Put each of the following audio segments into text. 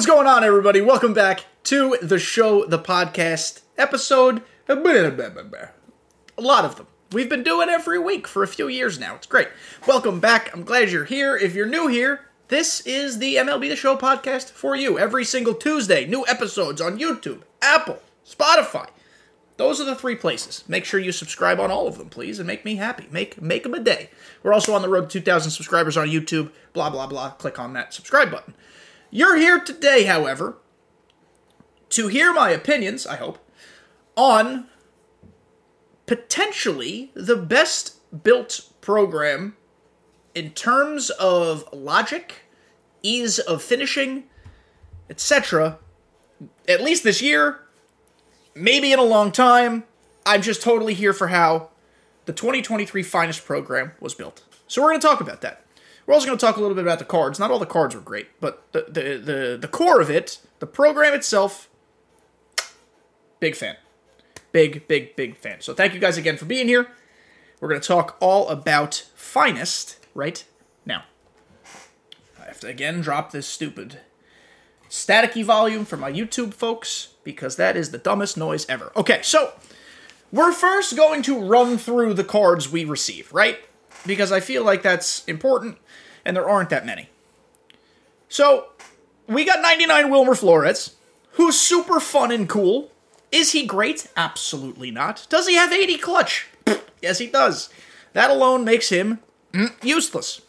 What's going on, everybody? Welcome back to the show, the podcast episode. Uh, a lot of them. We've been doing every week for a few years now. It's great. Welcome back. I'm glad you're here. If you're new here, this is the MLB The Show podcast for you. Every single Tuesday, new episodes on YouTube, Apple, Spotify. Those are the three places. Make sure you subscribe on all of them, please, and make me happy. Make make them a day. We're also on the road to 2,000 subscribers on YouTube. Blah blah blah. Click on that subscribe button. You're here today, however, to hear my opinions. I hope on potentially the best built program in terms of logic, ease of finishing, etc. At least this year, maybe in a long time. I'm just totally here for how the 2023 finest program was built. So we're going to talk about that. We're also going to talk a little bit about the cards. Not all the cards were great, but the the the, the core of it, the program itself, big fan. Big, big, big fan. So thank you guys again for being here. We're going to talk all about finest right now. I have to again drop this stupid staticky volume for my YouTube folks because that is the dumbest noise ever. Okay, so we're first going to run through the cards we receive, right? Because I feel like that's important and there aren't that many. So, we got 99 Wilmer Flores, who's super fun and cool. Is he great? Absolutely not. Does he have 80 clutch? yes, he does. That alone makes him mm, useless.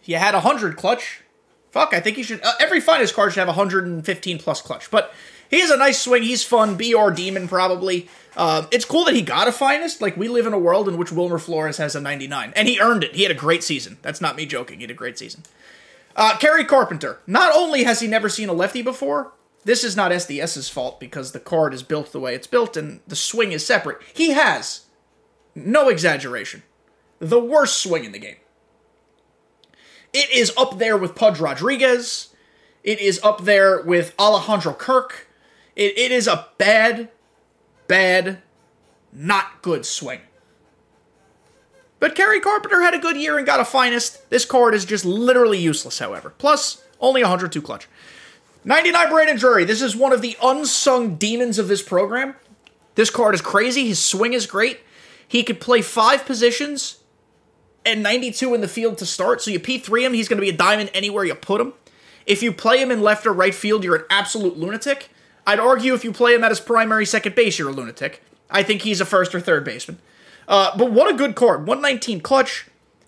He had 100 clutch, fuck, I think he should. Uh, every finest card should have 115 plus clutch. But he has a nice swing. He's fun. BR Demon, probably. Uh, it's cool that he got a finest. Like, we live in a world in which Wilmer Flores has a 99. And he earned it. He had a great season. That's not me joking. He had a great season. Uh, Kerry Carpenter. Not only has he never seen a lefty before, this is not SDS's fault because the card is built the way it's built and the swing is separate. He has, no exaggeration, the worst swing in the game. It is up there with Pudge Rodriguez. It is up there with Alejandro Kirk. It, it is a bad, bad, not good swing. But Kerry Carpenter had a good year and got a finest. This card is just literally useless, however. Plus, only 102 clutch. 99 Brandon Drury. This is one of the unsung demons of this program. This card is crazy. His swing is great. He could play five positions and 92 in the field to start. So you P3 him, he's going to be a diamond anywhere you put him. If you play him in left or right field, you're an absolute lunatic. I'd argue if you play him at his primary second base, you're a lunatic. I think he's a first or third baseman. Uh, but what a good card. 119 clutch.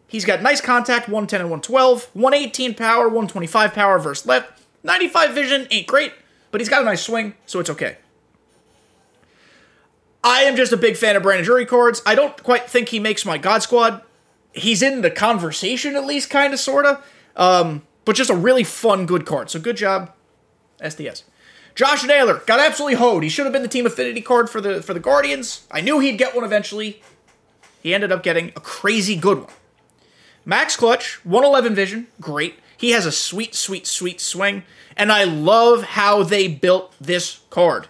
He's got nice contact, 110 and 112. 118 power, 125 power versus left. 95 vision ain't great, but he's got a nice swing, so it's okay. I am just a big fan of Brandon Drury cards. I don't quite think he makes my God Squad. He's in the conversation at least, kind of, sort of. Um, but just a really fun, good card. So good job, SDS. Josh Naylor got absolutely hoed. He should have been the team affinity card for the for the Guardians. I knew he'd get one eventually. He ended up getting a crazy good one. Max Clutch, 111 vision, great. He has a sweet, sweet, sweet swing, and I love how they built this card.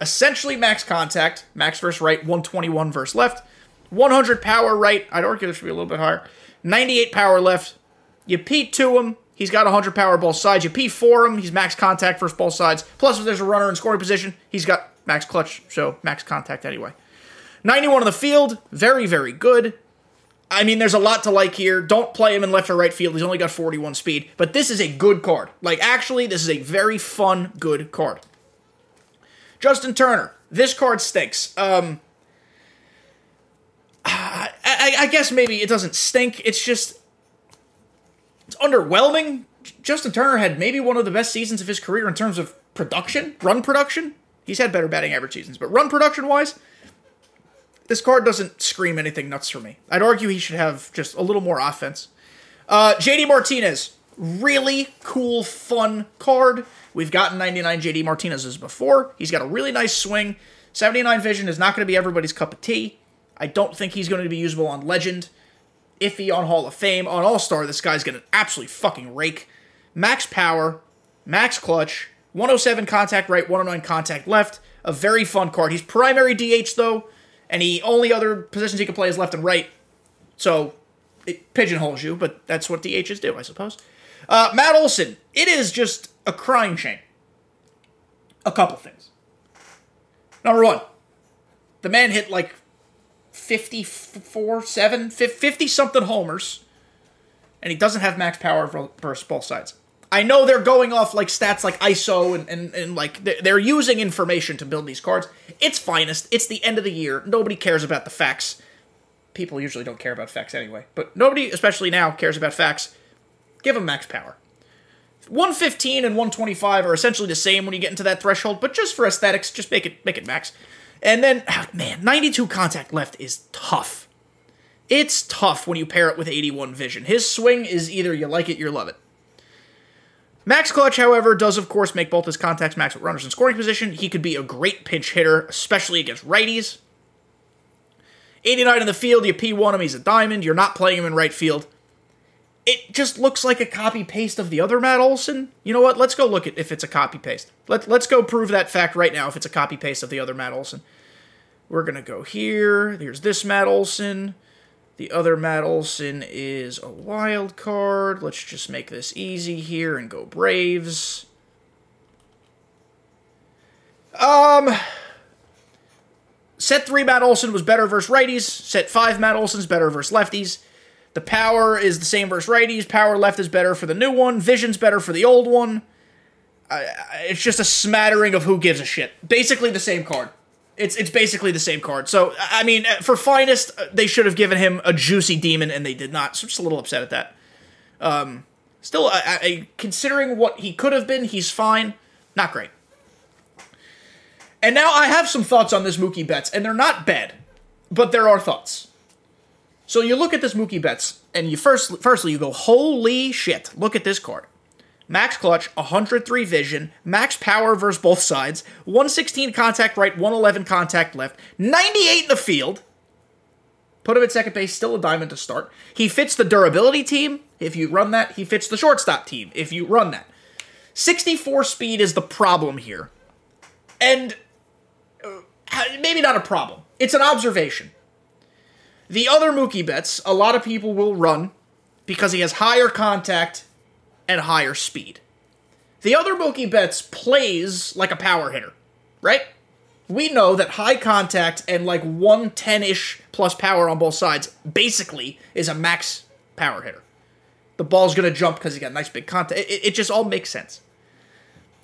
Essentially, max contact, max versus right, 121 versus left, 100 power right. I'd argue this should be a little bit higher. 98 power left. You P to him, he's got 100 power both sides. You P4 him, he's max contact versus both sides. Plus, if there's a runner in scoring position, he's got max clutch, so max contact anyway. 91 on the field, very, very good. I mean, there's a lot to like here. Don't play him in left or right field. He's only got 41 speed, but this is a good card. Like, actually, this is a very fun, good card. Justin Turner. This card stinks. Um, I, I guess maybe it doesn't stink. It's just it's underwhelming. Justin Turner had maybe one of the best seasons of his career in terms of production, run production. He's had better batting average seasons, but run production wise, this card doesn't scream anything nuts for me. I'd argue he should have just a little more offense. Uh, JD Martinez, really cool, fun card. We've gotten 99 JD Martinez's before. He's got a really nice swing. 79 vision is not going to be everybody's cup of tea. I don't think he's going to be usable on Legend. Iffy on Hall of Fame. On All Star, this guy's going to absolutely fucking rake. Max power, max clutch, 107 contact right, 109 contact left. A very fun card. He's primary DH though and he only other positions he can play is left and right. So it pigeonholes you, but that's what DHs do, I suppose. Uh, Matt Olson, it is just a crying shame. A couple things. Number one, the man hit like 54, 7, 50 something homers, and he doesn't have max power versus both sides. I know they're going off like stats like ISO and, and, and like they're using information to build these cards. It's finest. It's the end of the year. Nobody cares about the facts. People usually don't care about facts anyway, but nobody, especially now, cares about facts. Give them max power. 115 and 125 are essentially the same when you get into that threshold, but just for aesthetics, just make it make it max. And then, oh, man, 92 contact left is tough. It's tough when you pair it with 81 vision. His swing is either you like it, or you love it. Max Clutch, however, does of course make both his contacts max with runners in scoring position. He could be a great pinch hitter, especially against righties. 89 in the field, you P1 him, he's a diamond. You're not playing him in right field. It just looks like a copy paste of the other Matt Olson. You know what? Let's go look at if it's a copy paste. Let, let's go prove that fact right now if it's a copy paste of the other Matt Olson. We're going to go here. Here's this Matt Olson. The other Matt Olson is a wild card. Let's just make this easy here and go Braves. Um, set three Matt Olson was better versus righties. Set five Matt Olson's better versus lefties. The power is the same versus righties. Power left is better for the new one. Vision's better for the old one. Uh, it's just a smattering of who gives a shit. Basically the same card. It's it's basically the same card. So I mean, for finest, uh, they should have given him a juicy demon, and they did not. So I'm just a little upset at that. Um, still, I, I, considering what he could have been, he's fine. Not great. And now I have some thoughts on this Mookie Betts, and they're not bad, but there are thoughts. So you look at this Mookie Betts, and you first, firstly, you go, holy shit! Look at this card. Max clutch, 103 vision, max power versus both sides, 116 contact right, 111 contact left, 98 in the field. Put him at second base, still a diamond to start. He fits the durability team if you run that. He fits the shortstop team if you run that. 64 speed is the problem here. And uh, maybe not a problem. It's an observation. The other Mookie Betts, a lot of people will run because he has higher contact and higher speed. The other Mookie Betts plays like a power hitter, right? We know that high contact and like 110 ish plus power on both sides basically is a max power hitter. The ball's going to jump because he got nice big contact. It, it just all makes sense.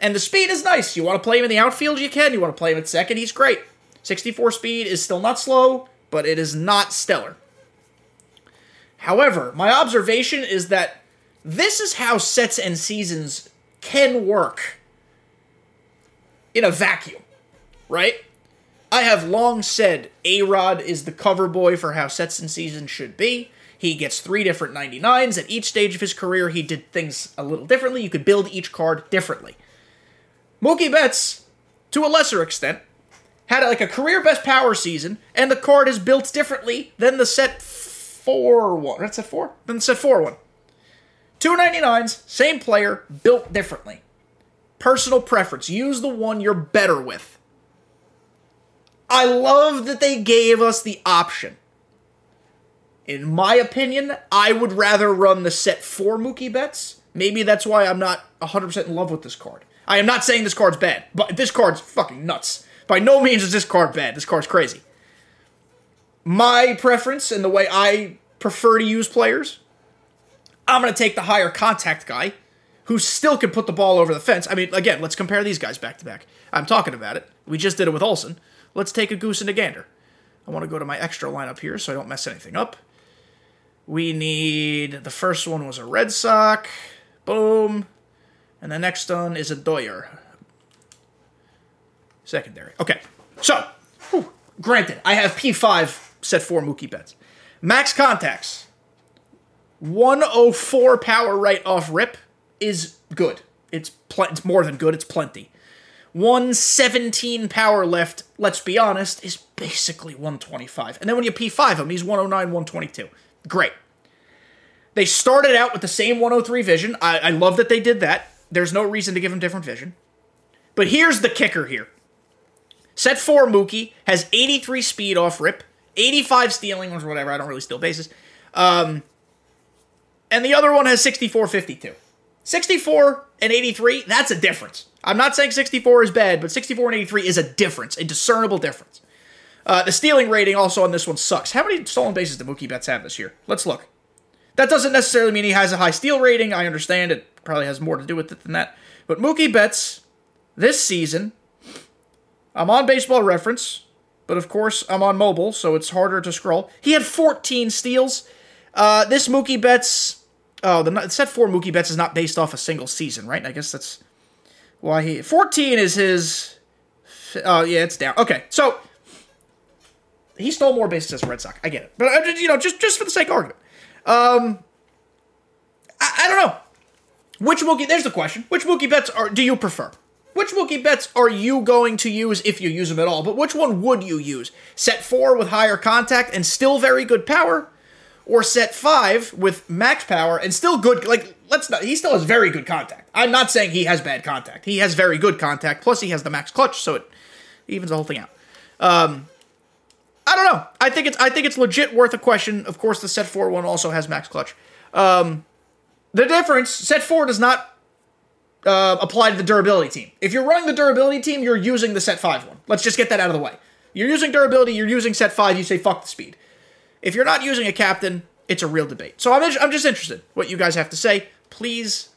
And the speed is nice. You want to play him in the outfield, you can. You want to play him at second, he's great. 64 speed is still not slow, but it is not stellar. However, my observation is that this is how sets and seasons can work in a vacuum, right? I have long said A Rod is the cover boy for how sets and seasons should be. He gets three different 99s. At each stage of his career, he did things a little differently. You could build each card differently. Mookie Betts, to a lesser extent, had like a career best power season, and the card is built differently than the set four one. That's set four? Then set four one. 299s, same player, built differently. Personal preference. Use the one you're better with. I love that they gave us the option. In my opinion, I would rather run the set 4 Mookie Betts. Maybe that's why I'm not 100% in love with this card. I am not saying this card's bad, but this card's fucking nuts. By no means is this card bad. This card's crazy. My preference and the way I prefer to use players I'm going to take the higher contact guy who still can put the ball over the fence. I mean, again, let's compare these guys back to back. I'm talking about it. We just did it with Olson. Let's take a goose and a gander. I want to go to my extra lineup here so I don't mess anything up. We need the first one was a Red Sox. Boom. And the next one is a Dodger. Secondary. Okay. So, whew, granted, I have P5 set for Mookie Betts. Max contacts. 104 power right off rip is good. It's pl- it's more than good. It's plenty. 117 power left, let's be honest, is basically 125. And then when you P5 him, he's 109, 122. Great. They started out with the same 103 vision. I, I love that they did that. There's no reason to give him different vision. But here's the kicker here. Set 4 Mookie has 83 speed off rip, 85 stealing or whatever. I don't really steal bases. Um, and the other one has 64 52. 64 and 83, that's a difference. I'm not saying 64 is bad, but 64 and 83 is a difference, a discernible difference. Uh, the stealing rating also on this one sucks. How many stolen bases did Mookie Betts have this year? Let's look. That doesn't necessarily mean he has a high steal rating. I understand it probably has more to do with it than that. But Mookie Betts this season, I'm on baseball reference, but of course I'm on mobile, so it's harder to scroll. He had 14 steals. Uh, this Mookie Betts, oh, the set four Mookie Betts is not based off a single season, right? I guess that's why he 14 is his. Oh yeah, it's down. Okay, so he stole more bases as a Red Sox. I get it, but uh, you know, just just for the sake of argument, um, I, I don't know which Mookie. There's the question: Which Mookie Betts are do you prefer? Which Mookie Betts are you going to use if you use them at all? But which one would you use? Set four with higher contact and still very good power, or set five with max power and still good? Like let's not. He still has very good contact. I'm not saying he has bad contact. He has very good contact. Plus he has the max clutch, so it evens the whole thing out. Um, I don't know. I think it's I think it's legit worth a question. Of course, the set four one also has max clutch. Um, the difference, set four does not uh, apply to the durability team. If you're running the durability team, you're using the set five one. Let's just get that out of the way. You're using durability, you're using set five, you say fuck the speed. If you're not using a captain, it's a real debate. So I'm, I'm just interested what you guys have to say. Please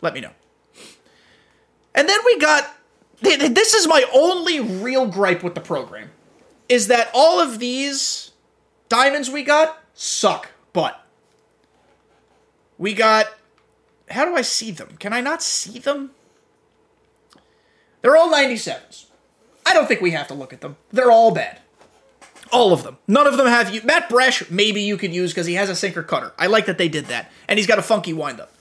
let me know. And then we got this is my only real gripe with the program is that all of these diamonds we got suck but We got. How do I see them? Can I not see them? They're all 97s. I don't think we have to look at them. They're all bad. All of them. None of them have you. Matt Brash, maybe you could use because he has a sinker cutter. I like that they did that. And he's got a funky windup.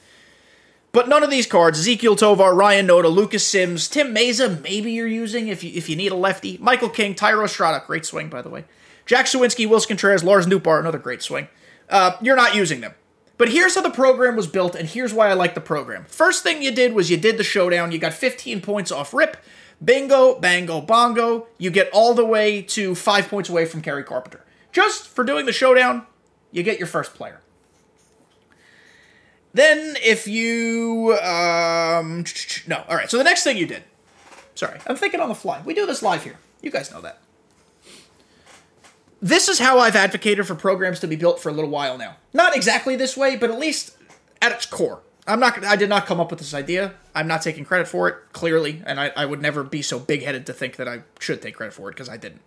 But none of these cards, Ezequiel Tovar, Ryan Noda, Lucas Sims, Tim Mayza, maybe you're using if you if you need a lefty. Michael King, Thairo Estrada, great swing, by the way. Jack Suwinski, Willson Contreras, Lars Nootbaar, another great swing. Uh, you're not using them. But here's how the program was built, and here's why I like the program. First thing you did was you did the showdown. You got 15 points off rip. Bingo, bango, bongo. You get all the way to five points away from Kerry Carpenter. Just for doing the showdown, you get your first player. Then, if you. Um, no, all right. So the next thing you did. Sorry, I'm thinking on the fly. We do this live here. You guys know that this is how I've advocated for programs to be built for a little while now. Not exactly this way, but at least at its core. I'm not. I did not come up with this idea. I'm not taking credit for it, clearly, and I, I would never be so big-headed to think that I should take credit for it because I didn't.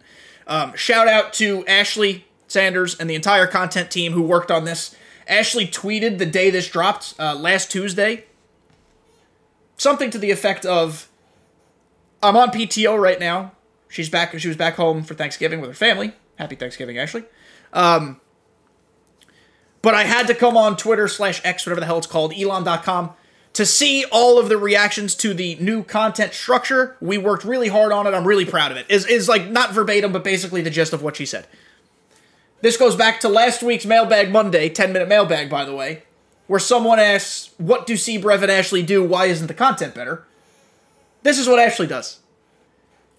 Um, shout out to Ashley Sanders and the entire content team who worked on this. Ashley tweeted the day this dropped uh, last Tuesday something to the effect of, "I'm on PTO right now. She's back. She was back home for Thanksgiving with her family. Happy Thanksgiving, Ashley. Um, but I had to come on Twitter slash X, whatever the hell it's called, elon.com, to see all of the reactions to the new content structure. We worked really hard on it. I'm really proud of it. Is is like not verbatim, but basically the gist of what she said. This goes back to last week's Mailbag Monday, 10 minute mailbag, by the way, where someone asks, What do C. Brev and Ashley do? Why isn't the content better? This is what Ashley does.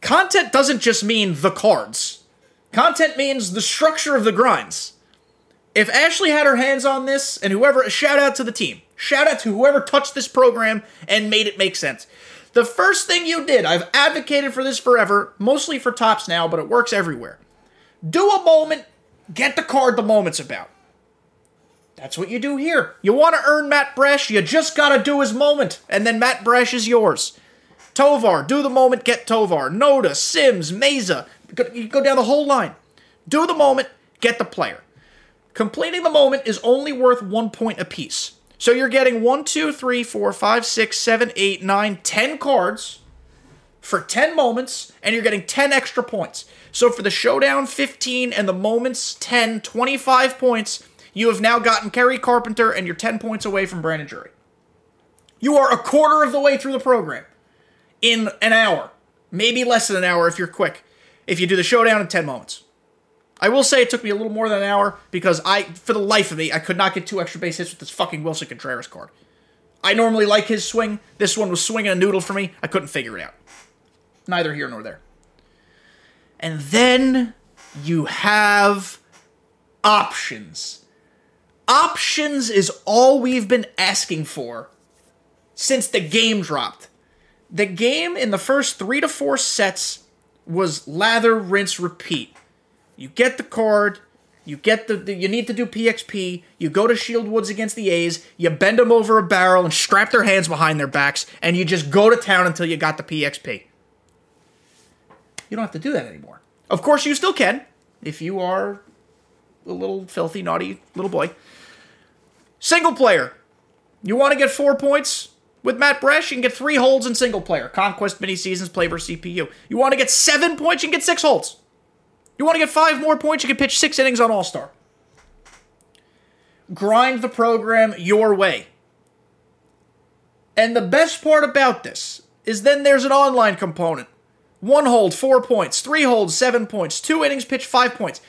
Content doesn't just mean the cards. Content means the structure of the grinds. If Ashley had her hands on this, and whoever, shout out to the team, shout out to whoever touched this program and made it make sense. The first thing you did, I've advocated for this forever, mostly for tops now, but it works everywhere. Do a moment, get the card the moment's about. That's what you do here. You want to earn Matt Brash, you just gotta do his moment, and then Matt Brash is yours. Tovar, do the moment, get Tovar. Noda, Sims, Mayza, you go down the whole line. Do the moment, get the player. Completing the moment is only worth one point apiece. So you're getting one, two, three, four, five, six, seven, eight, nine, ten cards for 10 moments, and you're getting 10 extra points. So for the showdown, 15, and the moments, 10, 25 points, you have now gotten Kerry Carpenter, and you're 10 points away from Brandon Drury. You are a quarter of the way through the program in an hour, maybe less than an hour if you're quick if you do the showdown in 10 moments. I will say it took me a little more than an hour because I, for the life of me, I could not get two extra base hits with this fucking Willson Contreras card. I normally like his swing. This one was swinging a noodle for me. I couldn't figure it out. Neither here nor there. And then you have options. Options is all we've been asking for since the game dropped. The game in the first three to four sets was lather, rinse, repeat. You get the card, you get the, the, you need to do PXP, you go to Shield Woods against the A's, you bend them over a barrel and strap their hands behind their backs, and you just go to town until you got the PXP. You don't have to do that anymore. Of course, you still can, if you are a little filthy, naughty little boy. Single player. You want to get four points? With Matt Brash, you can get three holds in single player. Conquest mini seasons, play versus CPU. You want to get seven points, you can get six holds. You want to get five more points, you can pitch six innings on All Star. Grind the program your way. And the best part about this is then there's an online component. One hold, four points. Three holds, seven points. Two innings pitched, five points.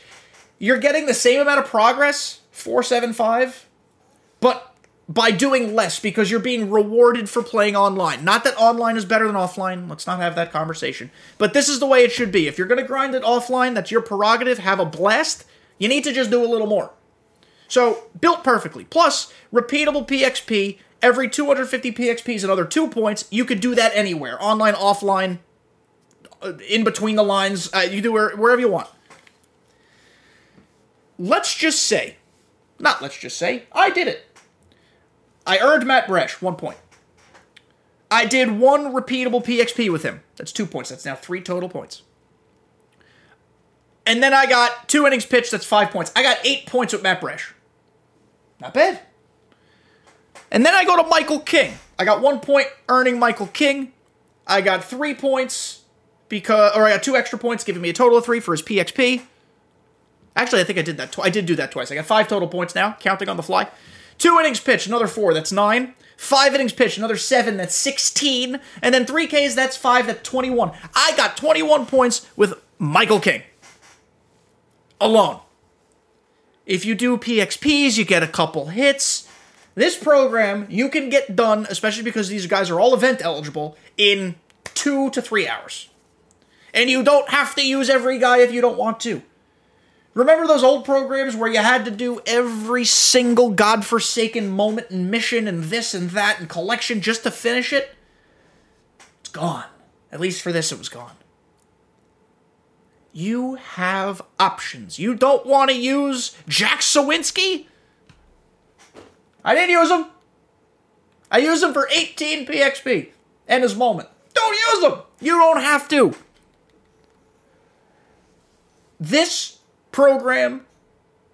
You're getting the same amount of progress, four, seven, five, but by doing less because you're being rewarded for playing online. Not that online is better than offline. Let's not have that conversation. But this is the way it should be. If you're going to grind it offline, that's your prerogative. Have a blast. You need to just do a little more. So, built perfectly. Plus, repeatable PXP. Every 250 PXP is another two points. You could do that anywhere. Online, offline, uh, in between the lines. Uh, you do where, wherever you want. Let's just say, not let's just say, I did it. I earned Matt Brash, one point. I did one repeatable PXP with him. That's two points. That's now three total points. And then I got two innings pitched. That's five points. I got eight points with Matt Brash. Not bad. And then I go to Michael King. I got one point earning Michael King. I got three points because, or I got two extra points, giving me a total of three for his PXP. Actually, I think I did that. Tw- I did do that twice. I got five total points now, counting on the fly. Two innings pitched, another four, that's nine. Five innings pitched, another seven, that's 16. And then three Ks, that's five, that's 21. I got 21 points with Michael King. Alone. If you do PXPs, you get a couple hits. This program, you can get done, especially because these guys are all event eligible, in two to three hours. And you don't have to use every guy if you don't want to. Remember those old programs where you had to do every single godforsaken moment and mission and this and that and collection just to finish it? It's gone. At least for this, it was gone. You have options. You don't want to use Jack Suwinski? I didn't use him. I used him for 18 PXP and his moment. Don't use them. You don't have to. This program,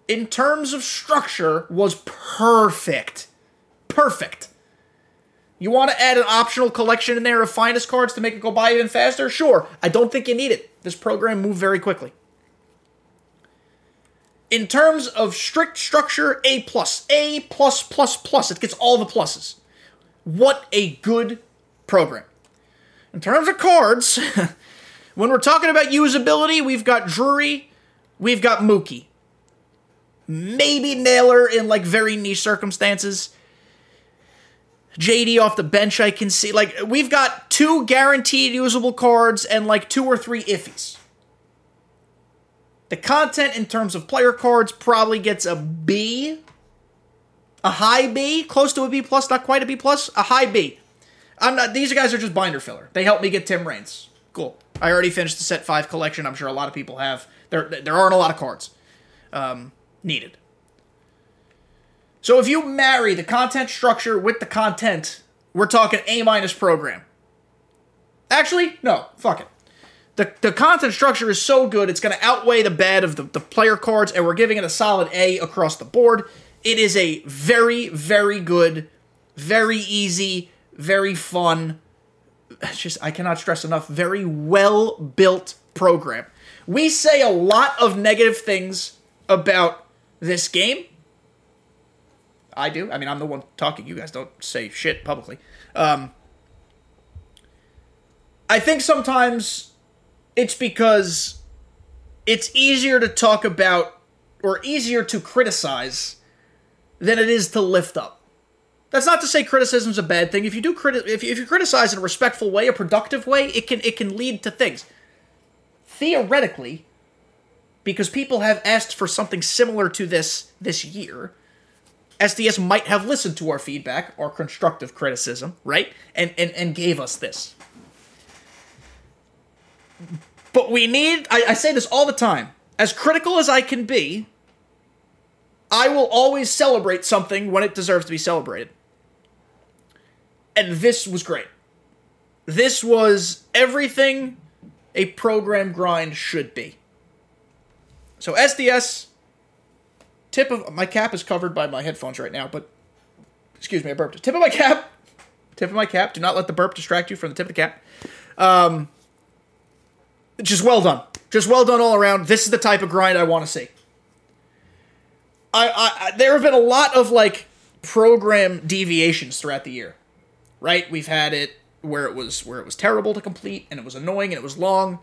in terms of structure, was perfect. Perfect. You want to add an optional collection in there of finest cards to make it go by even faster? Sure. I don't think you need it. This program moved very quickly. In terms of strict structure, A plus, A plus plus plus. It gets all the pluses. What a good program. In terms of cards, when we're talking about usability, we've got Drury, We've got Mookie. Maybe Naylor in like very niche circumstances. JD off the bench, I can see. Like, we've got two guaranteed usable cards and like two or three iffies. The content in terms of player cards probably gets a B, a high B, close to a B plus, not quite a B plus, a high B. I'm not. These guys are just binder filler. They help me get Tim Raines. Cool. I already finished the set five collection. I'm sure a lot of people have. There, there aren't a lot of cards um, needed. So if you marry the content structure with the content, we're talking A minus program. Actually, no, fuck it. The, the content structure is so good, it's going to outweigh the bad of the, the player cards, and we're giving it a solid A across the board. It is a very, very good, very easy, very fun, just, I cannot stress enough, very well built program. We say a lot of negative things about this game. I do. I mean, I'm the one talking. You guys don't say shit publicly. Um, I think sometimes it's because it's easier to talk about or easier to criticize than it is to lift up. That's not to say criticism's a bad thing. If you do criti- if you, if you criticize in a respectful way, a productive way, it can it can lead to things theoretically, because people have asked for something similar to this this year, SDS might have listened to our feedback, our constructive criticism, right? And and, and gave us this. But we need I, I say this all the time. As critical as I can be, I will always celebrate something when it deserves to be celebrated. And this was great. This was everything a program grind should be. So SDS tip of my cap is covered by my headphones right now, but excuse me, I burped. Tip of my cap. Tip of my cap. Do not let the burp distract you from the tip of the cap. Um, just well done. Just well done all around. This is the type of grind I want to see. I, I there have been a lot of like program deviations throughout the year, right? We've had it where it was where it was terrible to complete and it was annoying and it was long.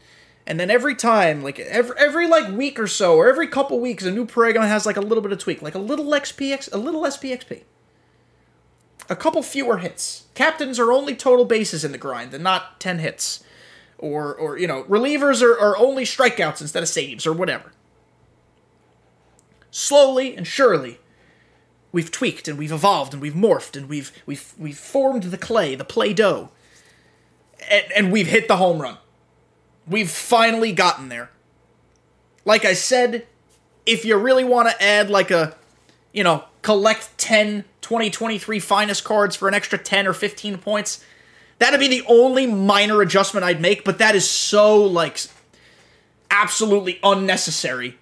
And then every time, like every every like week or so, or every couple weeks, a new program has like a little bit of tweak, like a little XPX, a little SPXP, a couple fewer hits. Captains are only total bases in the grind, and not ten hits, or or you know relievers are, are only strikeouts instead of saves or whatever. Slowly and surely, we've tweaked and we've evolved and we've morphed and we've we've we've formed the clay, the play dough, and, and we've hit the home run. We've finally gotten there. Like I said, if you really want to add like a, you know, collect 10 2023 finest cards for an extra 10 or 15 points, that'd be the only minor adjustment I'd make, but that is so like absolutely unnecessary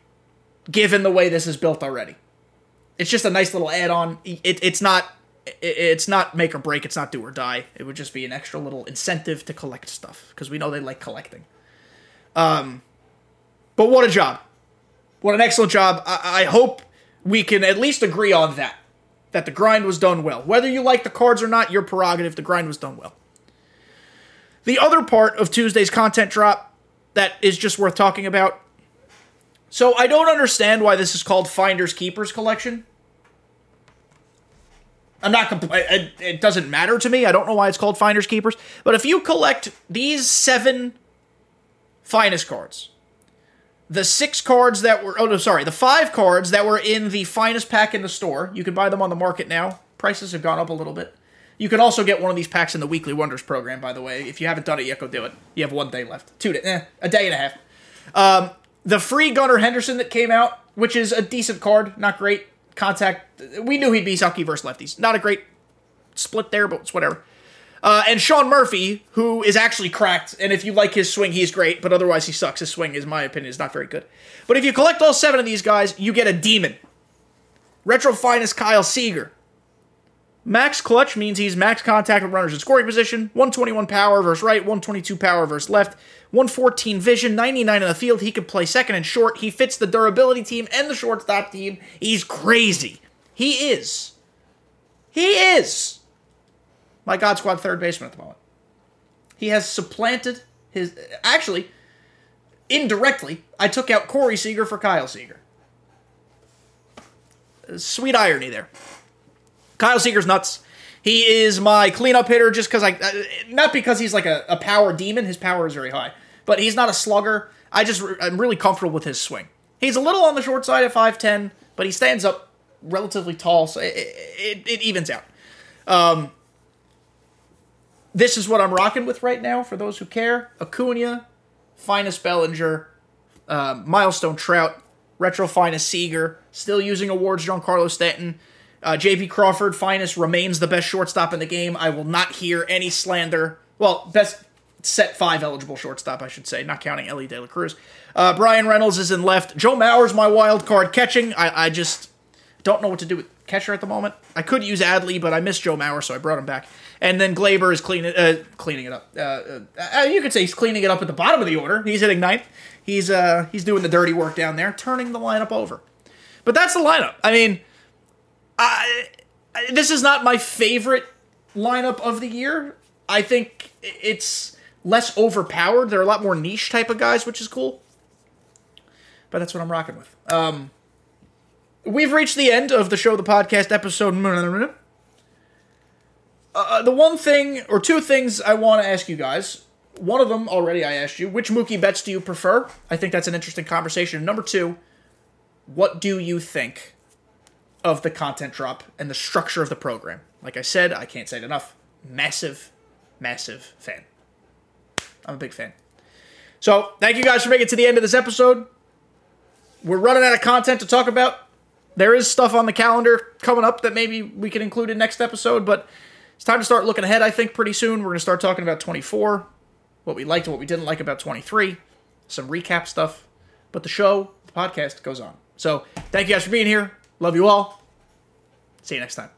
given the way this is built already. It's just a nice little add-on. It, it's not it's not make or break. It's not do or die. It would just be an extra little incentive to collect stuff because we know they like collecting. Um, but what a job! What an excellent job! I, I hope we can at least agree on that. That the grind was done well. Whether you like the cards or not, your prerogative. The grind was done well. The other part of Tuesday's content drop that is just worth talking about. So I don't understand why this is called Finders Keepers Collection. I'm not compl- it, doesn't matter to me. I don't know why it's called Finders Keepers, but if you collect these 7 finest cards, the 6 cards that were oh no, sorry, the 5 cards that were in the finest pack in the store, you can buy them on the market now. Prices have gone up a little bit. You can also get one of these packs in the Weekly Wonders program, by the way. If you haven't done it yet, go do it. You have one day left. Two days, eh, a day and a half. Um, the free Gunnar Henderson that came out, which is a decent card, not great contact. We knew he'd be sucky versus lefties. Not a great split there, but it's whatever. Uh, and Sean Murphy, who is actually cracked, and if you like his swing, he's great, but otherwise he sucks. His swing, is my opinion, is not very good. But if you collect all seven of these guys, you get a demon. Retro finest Kyle Seager. Max clutch means he's max contact with runners in scoring position, 121 power versus right, 122 power versus left, 114 vision, 99 in the field. He can play second and short. He fits the durability team and the shortstop team. He's crazy. He is. He is my God Squad third baseman at the moment. He has supplanted his. Actually, indirectly, I took out Corey Seager for Kyle Seager. Sweet irony there. Kyle Seager's nuts. He is my cleanup hitter just because I. Uh, not because he's like a, a power demon, his power is very high, but he's not a slugger. I just. I'm really comfortable with his swing. He's a little on the short side at 5'10, but he stands up relatively tall, so it, it, it evens out. Um, this is what I'm rocking with right now for those who care. Acuna, finest Bellinger, uh, milestone Trout, retro finest Seager, still using awards Giancarlo Stanton. Uh, JP Crawford, finest, remains the best shortstop in the game. I will not hear any slander. Well, best set five eligible shortstop, I should say, not counting Elly De La Cruz. Uh, Bryan Reynolds is in left. Joe Mauer's my wild card catching. I, I just don't know what to do with catcher at the moment. I could use Adley, but I miss Joe Mauer, so I brought him back. And then Gleyber is cleaning uh, cleaning it up. Uh, uh, uh, you could say he's cleaning it up at the bottom of the order. He's hitting ninth. He's uh, he's doing the dirty work down there, turning the lineup over. But that's the lineup. I mean, I, this is not my favorite lineup of the year. I think it's less overpowered. They're a lot more niche type of guys, which is cool. But that's what I'm rocking with. Um, we've reached the end of the show, the podcast episode. Uh, the one thing or two things I want to ask you guys. One of them already I asked you. Which Mookie Betts do you prefer? I think that's an interesting conversation. Number two, what do you think of the content drop and the structure of the program. Like I said, I can't say it enough. Massive, massive fan. I'm a big fan. So, thank you guys for making it to the end of this episode. We're running out of content to talk about. There is stuff on the calendar coming up that maybe we can include in next episode, but it's time to start looking ahead, I think, pretty soon. We're going to start talking about 24, what we liked and what we didn't like about 23, some recap stuff. But the show, the podcast goes on. So, thank you guys for being here. Love you all. See you next time.